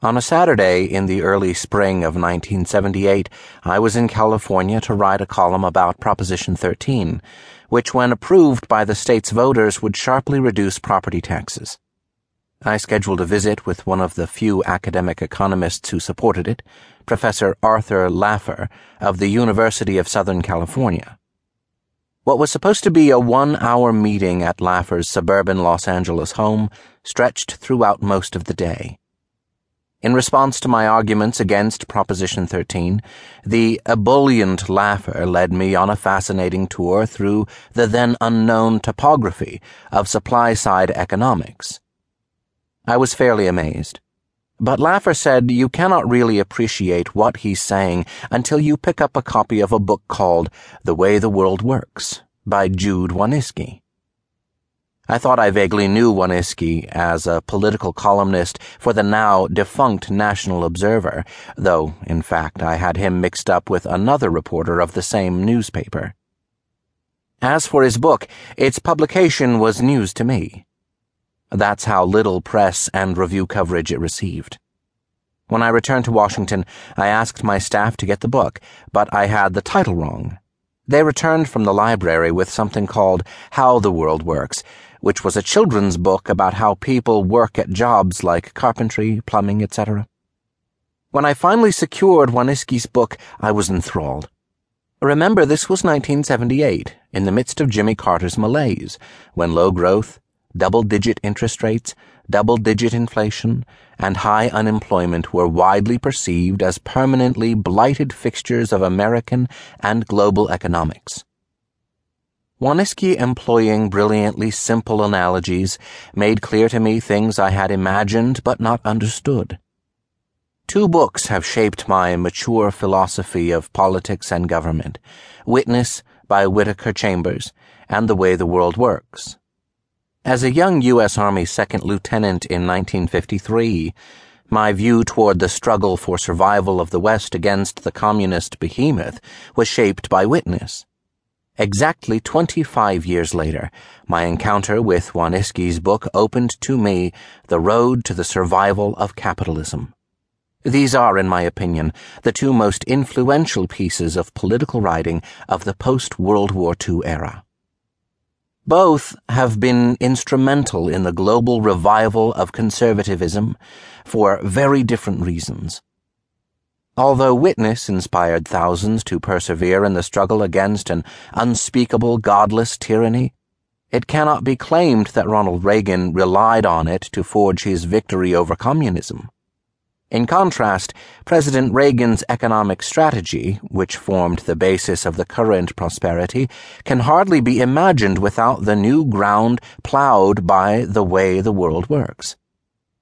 On a Saturday in the early spring of 1978, I was in California to write a column about Proposition 13, which, when approved by the state's voters, would sharply reduce property taxes. I scheduled a visit with one of the few academic economists who supported it, Professor Arthur Laffer of the University of Southern California. What was supposed to be a one hour meeting at Laffer's suburban Los Angeles home stretched throughout most of the day. In response to my arguments against Proposition 13, the ebullient Laffer led me on a fascinating tour through the then unknown topography of supply side economics. I was fairly amazed. But Laffer said you cannot really appreciate what he's saying until you pick up a copy of a book called The Way the World Works by Jude Wanniski. I thought I vaguely knew Wanniski as a political columnist for the now defunct National Observer, though, in fact, I had him mixed up with another reporter of the same newspaper. As for his book, its publication was news to me. That's how little press and review coverage it received. When I returned to Washington, I asked my staff to get the book, but I had the title wrong. They returned from the library with something called How the World Works which was a children's book about how people work at jobs like carpentry, plumbing, etc. When I finally secured Wanniski's book, I was enthralled. Remember, this was 1978, in the midst of Jimmy Carter's malaise, when low growth, double digit interest rates, double digit inflation, and high unemployment were widely perceived as permanently blighted fixtures of American and global economics. Wanniski, employing brilliantly simple analogies, made clear to me things I had imagined but not understood. Two books have shaped my mature philosophy of politics and government Witness by Whittaker Chambers and The Way the World Works. As a young U.S. Army second lieutenant in 1953, my view toward the struggle for survival of the West against the communist behemoth was shaped by Witness. Exactly 25 years later, my encounter with Wanniski's book opened to me the road to the survival of capitalism. These are, in my opinion, the two most influential pieces of political writing of the post World War II era. Both have been instrumental in the global revival of conservatism for very different reasons. Although Witness inspired thousands to persevere in the struggle against an unspeakable, godless tyranny, it cannot be claimed that Ronald Reagan relied on it to forge his victory over communism. In contrast, President Reagan's economic strategy, which formed the basis of the current prosperity, can hardly be imagined without the new ground plowed by the way the world works.